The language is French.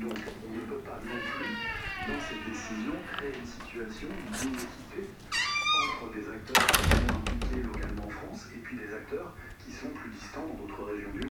Donc on ne peut pas non plus, dans cette décision, créer une situation d'inéquité entre des acteurs qui sont impliqués localement en France et puis des acteurs qui sont plus distants dans d'autres régions du monde.